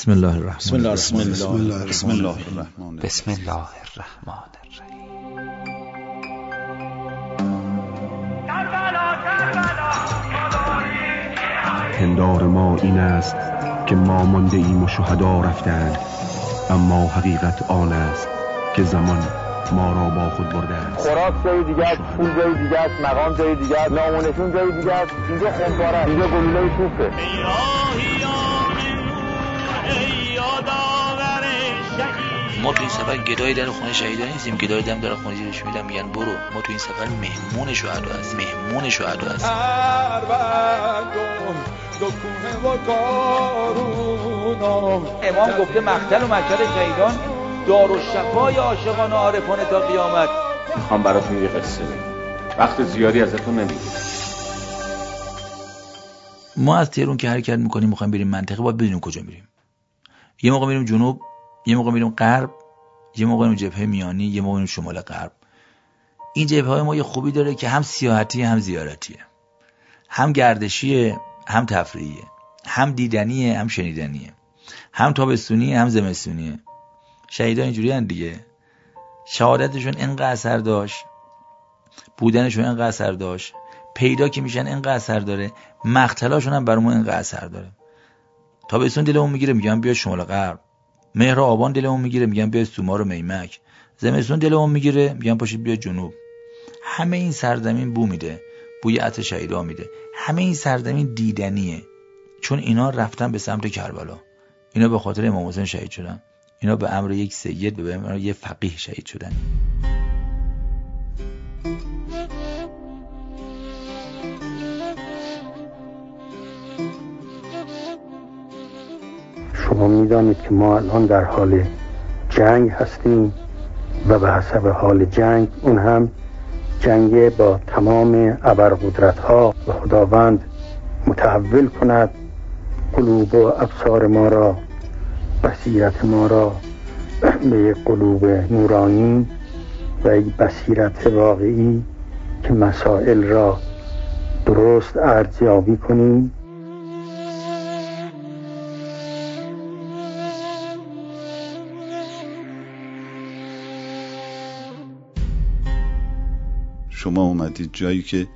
بسم الله الرحمن بسم الله بسم الله بسم الله بسم الله الرحمن بسم الله الرحمن الرحیم. پندار ما این است که ما مانده ایم و شهدا رفتند. اما حقیقت آن است که زمان ما را با خود برده است. خوراک جای دیگه است پول جای دیگه است مقام جای دیگه است نامونشون جای دیگه است. اینجا است. اینجا گلوله توپه ما تو این سفر گدای در خونه شهیدا نیستیم. گدای دم در خونه زیرش میدم. میگن برو. ما تو این سفر مهمون شهدا هست مهمون شهدا هست امام گفته مقتل و مقتل شهیدان دار و شفای عاشقان و عارفان تا قیامت. می‌خوام براتون یه قصه بگم. وقت زیادی ازتون نمی‌گیرم. ما از تهران که حرکت می‌کنیم می‌خوایم بریم منطقه. باید بدونیم کجا میریم. یه موقع میریم جنوب. یه موقع میریم غرب یه موقع میریم جبهه میانی یه موقع میریم شمال غرب. این جبهه های ما یه خوبی داره که هم سیاحتی هم زیارتیه. هم گردشیه هم تفریحیه. هم دیدنیه هم شنیدنیه. هم تابستونیه هم زمستونیه. شهیدان اینجوری هن دیگه. شهادتشون انقدر اثر داشت. بودنشون انقدر اثر داشت. پیدا که میشن انقدر اثر داره. مقتلاشون هم برامون انقدر اثر داره. تابستون دلمون می‌گیره میگن بیا شمال غرب. مهر آبان دلمون می‌گیره میگن بیا سومار و میمک. زمستون دلمون می‌گیره میگن پاشید بیا جنوب. همه این سرزمین بو میده بوی عطر شهیدا میده. همه این سرزمین دیدنیه. چون اینا رفتن به سمت کربلا. اینا به خاطر امام حسین شهید شدن. اینا به امر یک سید به امر یک فقیه شهید شدن. شما می‌دانید که ما الان در حال جنگ هستیم و به حسب حال جنگ اون هم جنگ با تمام ابرقدرت ها و خداوند متحول کند. قلوب و ابصار ما را بصیرت ما را به یک قلوب نورانی و یک بصیرت واقعی که مسائل را درست ارزیابی کنیم. شما اومدید جایی که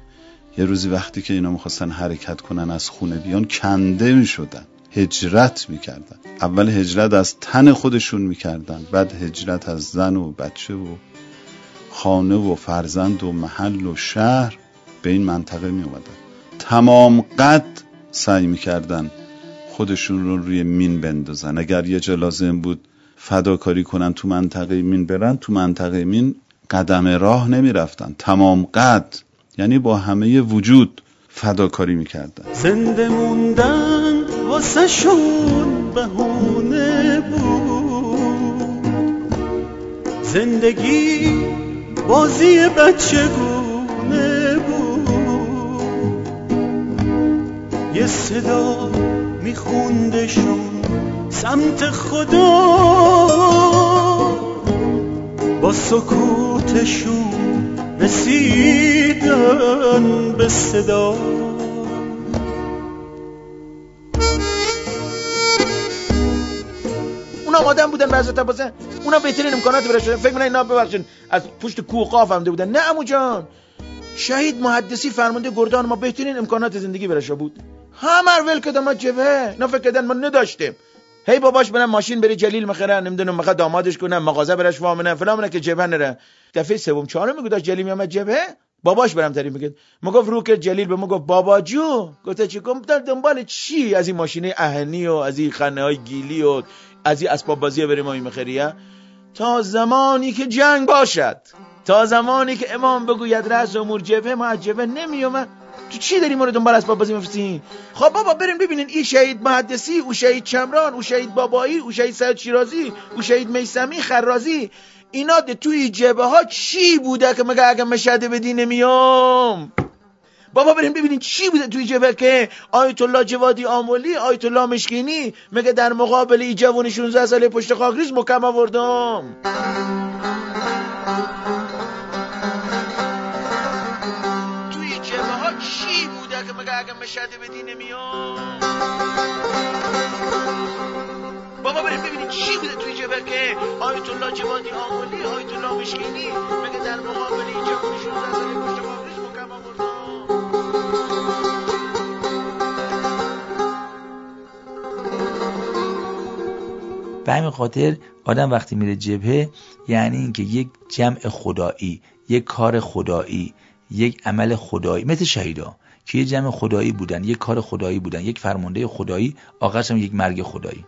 یه روزی وقتی که اینا می‌خواستن حرکت کنن از خونه بیان کنده می‌شدن هجرت می‌کردن. اول هجرت از تن خودشون می‌کردن بعد هجرت از زن و بچه و خانه و فرزند و محل و شهر به این منطقه می اومدن تمام قد سعی می‌کردن خودشون رو روی مین بندازن. اگر یه جا لازم بود فداکاری کنن تو منطقه مین برن تو منطقه مین قدم راه نمی‌رفتن. تمام قد یعنی با همه وجود فداکاری می‌کردن. زنده موندن واسه شون بهونه بود. زندگی بازی بچگونه بود. یه صدا میخوندشون سمت خدا. با سکوتشون رسیدن به صدا. اونا آدم بودن حضرت عباس اونا بهترین امکانات برای شدن. فکر اینا ببخشید از پشت کوه قاف فهمده بودن. نه عمو جان. شهید محدثی فرمانده گردان ما بهترین امکانات زندگی برش بود. همه ول کردن ما جبهه. اینا فکر کردن ما نداشتیم. هی باباش برن ماشین بری جلیل مخرن نمی‌دونم مخه دامادش کنن مغازه برش وامنه فلان که جبهه نره. دفعه سوم چهارم میگه داشت جلیل میامد جبهه؟ باباش برم تعریف می‌کرد. می‌گفت رو که جلیل به ما گفت بابا جو گفت چی؟ گفت در دنبال چی؟ از این ماشینه اهنی و از این خنه های گیلی و از این اسباب بازی بریم ما مخریه تا زمانی که جنگ باشد تا زمانی که امام بگوید رأس امور جبهه ما از نمیومد تو چی داری ما رو دنبال اسباب بازی میفرستی؟ خب بابا بریم ببینین این شهید محدثی او شهید چمران او شهید بابایی او شهید سید شیرازی او شهید میسمی خرازی. اینا ده توی جبه ها چی بوده که مگه اگه مشهده بدی نمیام؟ بابا بریم ببینین چی بوده توی جبه که آیت الله جوادی آمولی آیت الله مشکینی مگه در مقابل ای جوان 16 ساله پشت خاکریز مکم آوردم؟ مشهده بدی نمیام آقا بریم ببینید چی بوده توی جبه که آیت الله جوادی آقلی آیت الله مشکینی. مگه در مقابل این جوانی 16 ساله پشت قابلش مکم به همین خاطر آدم وقتی میره جبهه یعنی اینکه یک جمع خدایی یک کار خدایی یک عمل خدایی مثل شهیدا. که یه جمع خدایی بودن یک کار خدایی بودن یک فرمانده خدایی آخرش هم یک مرگ خدایی.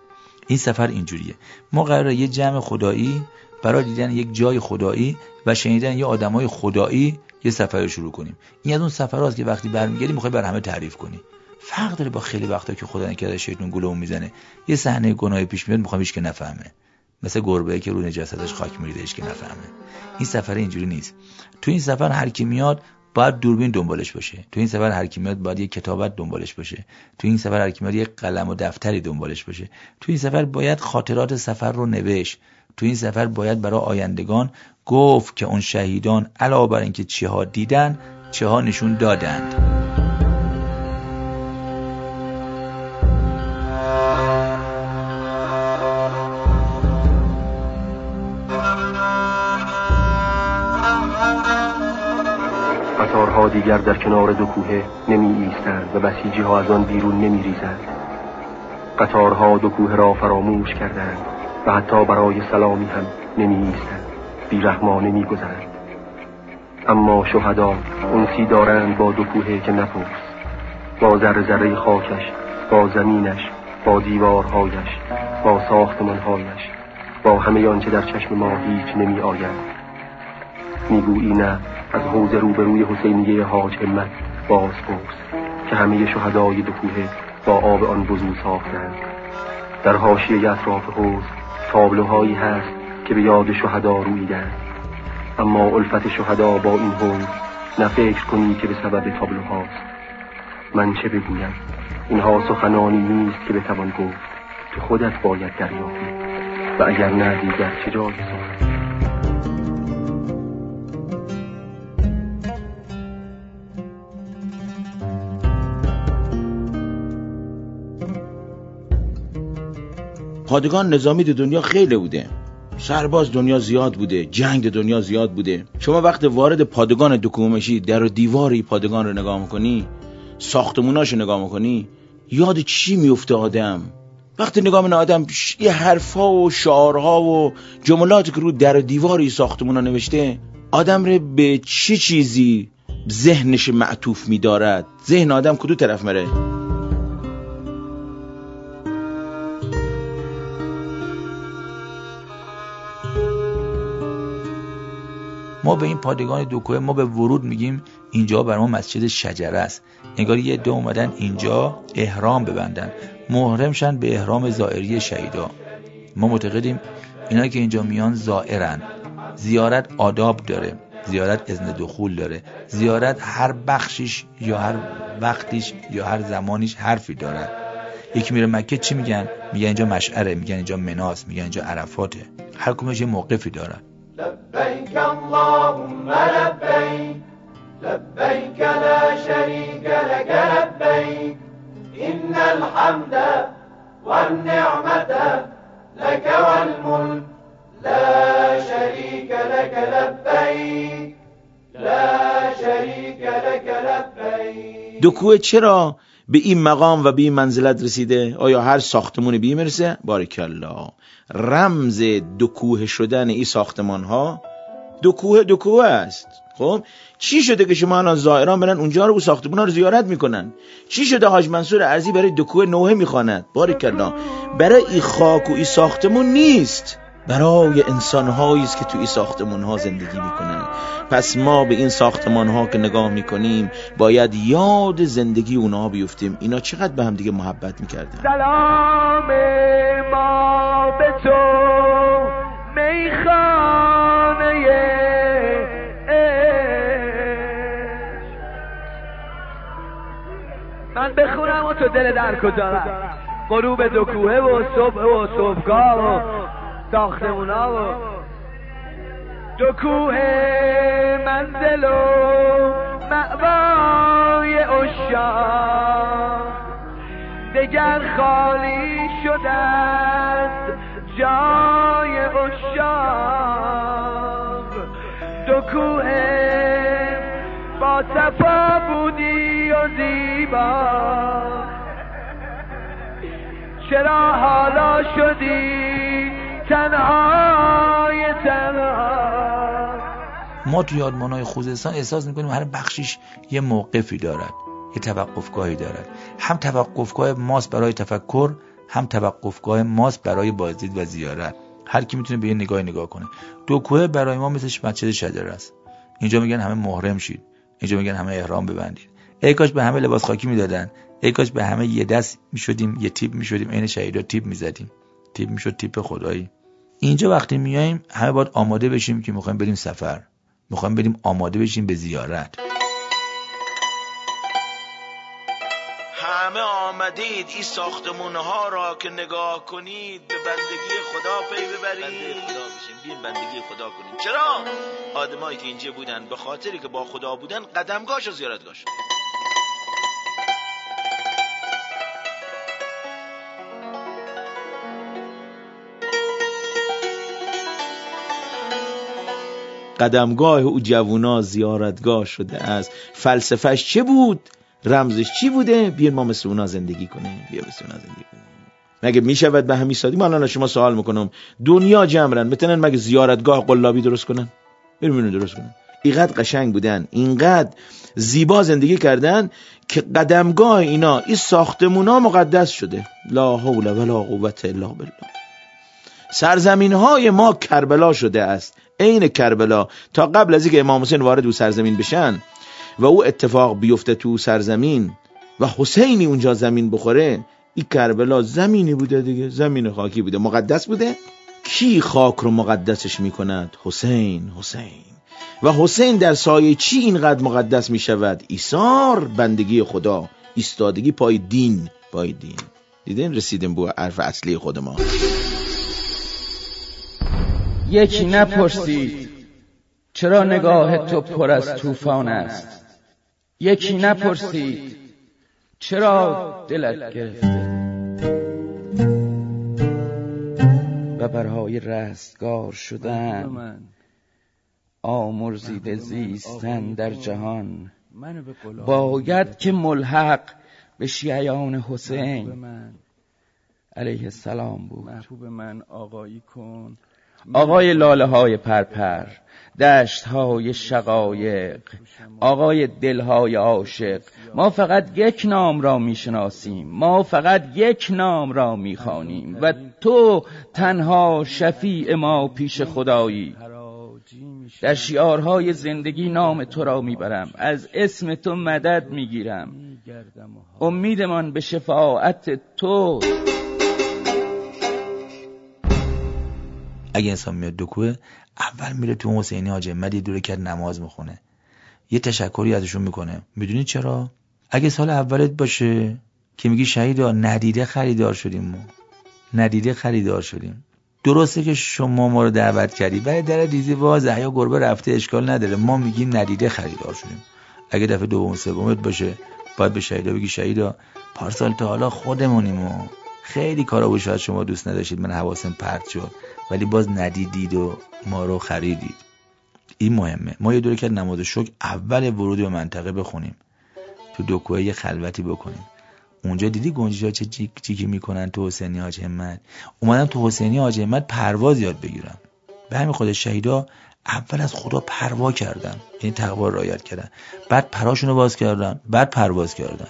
این سفر اینجوریه. ما قراره یه جمع خدایی برای دیدن یک جای خدایی و شنیدن یه آدمای خدایی یه سفر رو شروع کنیم. این از اون سفراست که وقتی برمیگردی می‌خوای بر همه تعریف کنی. فرق داره با خیلی وقتا که خدا نکرده شیطان گولمون می‌زنه. یه صحنه گناهی پیش میاد می‌خوام هیچ که نفهمه. مثل گربه که رو نجاستش خاک میریده که نفهمه. این سفر اینجوری نیست. تو این سفر هر کی میاد باید دوربین دنبالش باشه. تو این سفر هر کی میاد باید یه کتابت دنبالش باشه. تو این سفر هر کی میاد یه قلم و دفتری دنبالش باشه. تو این سفر باید خاطرات سفر رو نوشت. تو این سفر باید برای آیندگان گفت که اون شهیدان علاوه بر اینکه چی ها دیدن چی ها نشون دادند. قطارها دیگر در کنار دو کوه نمی ایستند و بسیجی ها از آن بیرون نمی ریزند. قطارها دو کوه را فراموش کردند و حتی برای سلامی هم نمی ایستند. بیرحمانه می گذرند. اما شهدا انسی دارند با دو کوه که نپرس. با ذره ذره خاکش با زمینش با دیوارهایش با ساختمانهایش با همه آنچه در چشم ما هیچ نمی آید. می‌گویی نه از حوز روبروی حسینیه حاج همت باز پرس که همه شهدای دو کوه با آب آن وضو ساختند. در حاشیه اطراف حوز تابلوهایی هست که به یاد شهدا رویدند اما الفت شهدا با این حوز نه کنی که به سبب تابلوهاست. من چه بگویم؟ اینها سخنانی نیست که بتوان گفت. که خودت باید دریابی و اگر نه دیگر چه جای سخن پادگان نظامی در دنیا خیلی بوده. سرباز دنیا زیاد بوده جنگ دنیا زیاد بوده. شما وقت وارد پادگان دکومشی در و دیواری پادگان رو نگاه می‌کنی ساختموناش رو نگاه می‌کنی یاد چی میفته آدم؟ وقتی نگاه من آدم یه حرفها و شعارها و جملاتی که رو در و دیواری ساختمونا نوشته آدم رو به چه چیزی ذهنش معطوف میدارد؟ ذهن آدم کدو طرف مره ما به این پادگان دوکوه ما به ورود میگیم اینجا بر ما مسجد شجره است. انگار یه دو اومدن اینجا احرام ببندن. محرمشن به احرام زائری شهیدا. ما معتقدیم اینا که اینجا میان زائرن. زیارت آداب داره. زیارت اذن دخول داره. زیارت هر بخشش یا هر وقتیش یا هر زمانیش حرفی داره. یکی میره مکه چی میگن؟ میگن اینجا مشعره میگن اینجا مناس میگن اینجا عرفاته هر کمش یه موقفی داره. اللهم لبيك لبيك لا شريك لك لبيك. إن الحمد والنعمة لك والملك لا شريك لك لبيك. لا شريك لك لبيك. دکوه چرا به این مقام و به این منزلت رسیده؟ آیا هر ساختمونی به این مرسه بارکالله رمز دکوه شدن این ساختمان ها دکوه دکوه است. خب؟ چی شده که شما الان زائران برن اونجا رو و ها رو زیارت می‌کنن؟ چی شده حاج منصور ارزی برای دکوه نوحه می‌خواند؟ بارکالله برای این خاک و این ساختمون نیست. برای انسان است که تو این ساختمان ها زندگی می‌کنن. پس ما به این ساختمان ها که نگاه می‌کنیم باید یاد زندگی اونها بیفتیم. اینا چقدر به هم دیگه محبت می‌کردن؟ سلام ما به تو میخانه بخونم و تو دل در کجا غروب دو کوه و صبح و صبحگاه و ساختمونا و دو کوه منزل و معوای اشاق دگر خالی شده است زیبا چرا حالا شدی تنهای تنها؟ ما تو یادمانهای خوزستان احساس می‌کنیم هر بخشیش یه موقفی دارد یه توقفگاهی دارد. هم توقفگاه ماست برای تفکر هم توقفگاه ماست برای بازدید و زیارت. هر کی می‌تونه به یه نگاه نگاه کنه. دو کوه برای ما مثل مسجد شجره است؟ اینجا میگن همه محرم شید. اینجا میگن همه احرام ببندید. ای کاش به همه لباس خاکی می‌دادن. ای کاش به همه یه دست می‌شدیم یه تیپ می‌شدیم عین شهیدا تیپ می‌زدیم. تیپ می‌شد تیپ خدایی. اینجا وقتی میایم همه باید آماده بشیم که می‌خوایم بریم سفر. می‌خوایم بریم آماده بشیم به زیارت. همه آمدید این ساختمون ها را که نگاه کنید به بندگی خدا پی ببرید. بنده خدا بشیم بیاین بندگی خدا کنید چرا؟ آدمایی که اینجا بودن به خاطری که با خدا بودن قدمگاش و زیارتگاش. قدمگاه او جوونا زیارتگاه شده است. فلسفهش چه بود؟ رمزش چی بوده؟ بیاین ما مثل اونا زندگی کنیم. بیا مثل اونا زندگی کنیم. مگه می‌شود به همین سادی؟ من الان شما سوال می‌کنم. دنیا جمرن بتونن مگه زیارتگاه قلابی درست کنن؟ بریم درست کنن اینقدر قشنگ بودن. اینقدر زیبا زندگی کردن که قدمگاه اینا این ساختمونا مقدس شده. لا حول ولا قوت الا بالله. سرزمین های ما کربلا شده است. عین کربلا. تا قبل از اینکه امام حسین وارد او سرزمین بشن و او اتفاق بیفته تو سرزمین و حسینی اونجا زمین بخوره این کربلا زمینی بوده دیگه زمین خاکی بوده مقدس بوده؟ کی خاک رو مقدسش می‌کند؟ حسین حسین. و حسین در سایه چی اینقدر مقدس می‌شود؟ ایثار بندگی خدا ایستادگی پای دین پای دین. دیدین؟ رسیدیم به حرف اصلی خود ما. یکی نپرسید چرا نگاه تو پر از طوفان است؟ یکی نپرسید چرا دلت گرفته؟ و برای رستگار شدن آمرزیده زیستن در جهان. باید که ملحق به شیعیان حسین علیه السلام بود. محبوب من آقایی کن. آقای لاله های پرپر دشت های شقایق آقای دلهای عاشق ما فقط یک نام را می‌شناسیم ما فقط یک نام را می‌خوانیم و تو تنها شفیع ما پیش خدایی. در شیارهای زندگی نام تو را می‌برم از اسم تو مدد می‌گیرم. امیدمان به شفاعت تو اگه انسان میاد دکوه اول میره تو حسینی حاج مدی دوره کرد نماز می‌خونه. یه تشکری ازشون می‌کنه. می‌دونی چرا؟ اگه سال اولت باشه که میگی شهیدا ندیده خریدار شدیم ما. ندیده خریدار شدیم. درسته که شما ما رو دعوت کردی ولی در دیزی واضحه یا گربه رفته اشکال نداره. ما میگیم ندیده خریدار شدیم. اگه دفعه دوم سومت باشه باید به شهیدا بگی شهیدا پارسال تا حالا خودمونیم و خیلی کارا بود شما دوست نداشتید. من حواسم پرت شد. ولی باز ندیدید و ما رو خریدید. این مهمه. ما یه دوره که نماز شکر اول ورود به منطقه بخونیم. تو دکوه یه خلوتی بکنیم. اونجا دیدی گنجش ها چه چیکی می‌کنن تو حسینی حاج همت اومدم تو حسینی حاج همت پرواز یاد بگیرم. به همین خود شهیدا اول از خدا پروا کردن. یعنی تقوا رایت کردن. بعد پراشونو باز کردن. بعد پرواز کردن.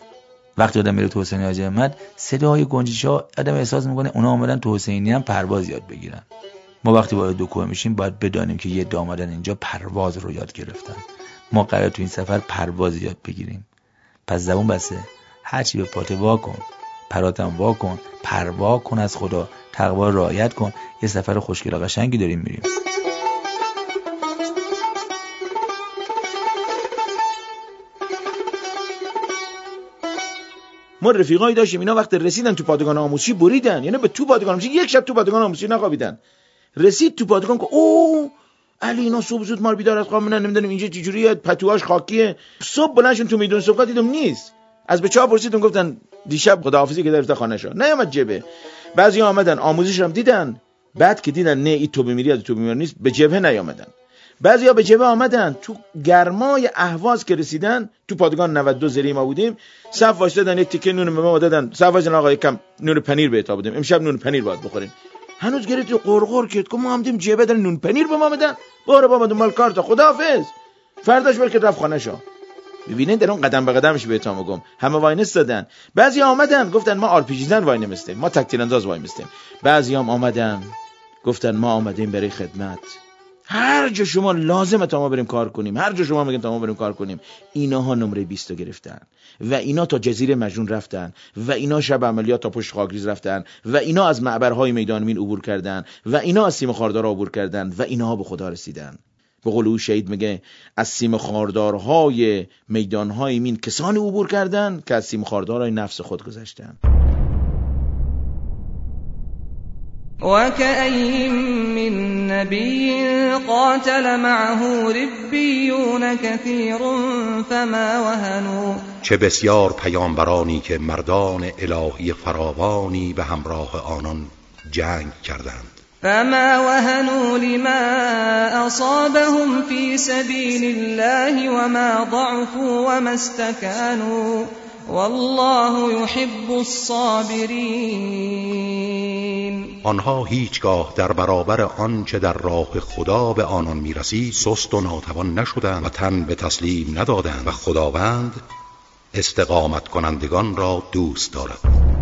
وقتی آدم میره تو حسینی حاج احمد صدای گنجش ها آدم احساس می‌کنه اونا اومدن تو حسینی هم پرواز یاد بگیرن. ما وقتی وارد دو میشیم باید بدانیم که یه دامادن اینجا پرواز رو یاد گرفتن. ما قرار تو این سفر پرواز یاد بگیریم. پس زبون بسه هرچی به پات وا کن. پراتم وا کن. پروا کن از خدا. تقوا رعایت کن. یه سفر خوشگل و قشنگی داریم میریم. ما رفیقایی داشتیم. اینا وقتی رسیدن تو پادگان آموزشی بریدن. یعنی به تو پادگان آموزشی یک شب تو پادگان آموزشی نخوابیدن. رسید تو پادگان که او علی اینا صبح زود ما رو بیدار از خواب نمی‌دونم اینجا چجوریه پتوهاش خاکیه. صبح بلندشون تو میدون صبح دیدم نیست. از به چا پرسیدم گفتن دیشب خداحافظی که در خانه شو. نیامد جبه بعضی آمدن آموزش هم دیدن. بعد که دیدن نه این تو میری از تو میری نیست به جبهه نیامدن. بعضیا به جبهه آمدن. تو گرمای اهواز که رسیدن تو پادگان 92 زری ما بودیم صف واشدادن یک تیکه نون به ما دادن. صف واشدن آقا یکم نون پنیر بهتا بودیم امشب نون پنیر باید بخورین هنوز گرفت قرقر کرد که ما هم دیم جبهه دارن نون پنیر به ما بدن. باره با مال کارتا خداحافظ. فرداش بلکه رفت خانه شو. ببینین در اون قدم به قدمش بهتون میگم همه وای دادن بعضی آمدن گفتن ما آرپیجیزن وای نمیستیم. ما تکتیر انداز وای بعضی هم آمدن گفتن ما آمدیم برای خدمت. هر جا شما لازمه تا ما بریم کار کنیم هر جا شما میگن تا ما بریم کار کنیم ایناها نمره 20 گرفتن و اینا تا جزیره مجنون رفتن و اینا شب عملیات تا پشت خاکریز رفتن و اینا از معبرهای میدان مین عبور کردن و اینا از سیم خاردار عبور کردن و اینها به خدا رسیدن. به قول او شهید میگه از سیم خاردارهای میدانهای مین کسانی عبور کردن که از سیم خاردارهای نفس خود گذشتن. وكأين من نبي قاتل معه ربيون كثير فما وهنوا چه بسیار پیامبرانی که مردان الهی فراوانی به همراه آنان جنگ کردند. فما وهنوا لما أصابهم في سبيل الله وما ضعفوا وما استكانوا والله يحب الصابرين آنها هیچگاه در برابر آنچه در راه خدا به آنان می‌رسید سست و ناتوان نشدند و تن به تسلیم ندادند و خداوند استقامت کنندگان را دوست دارد.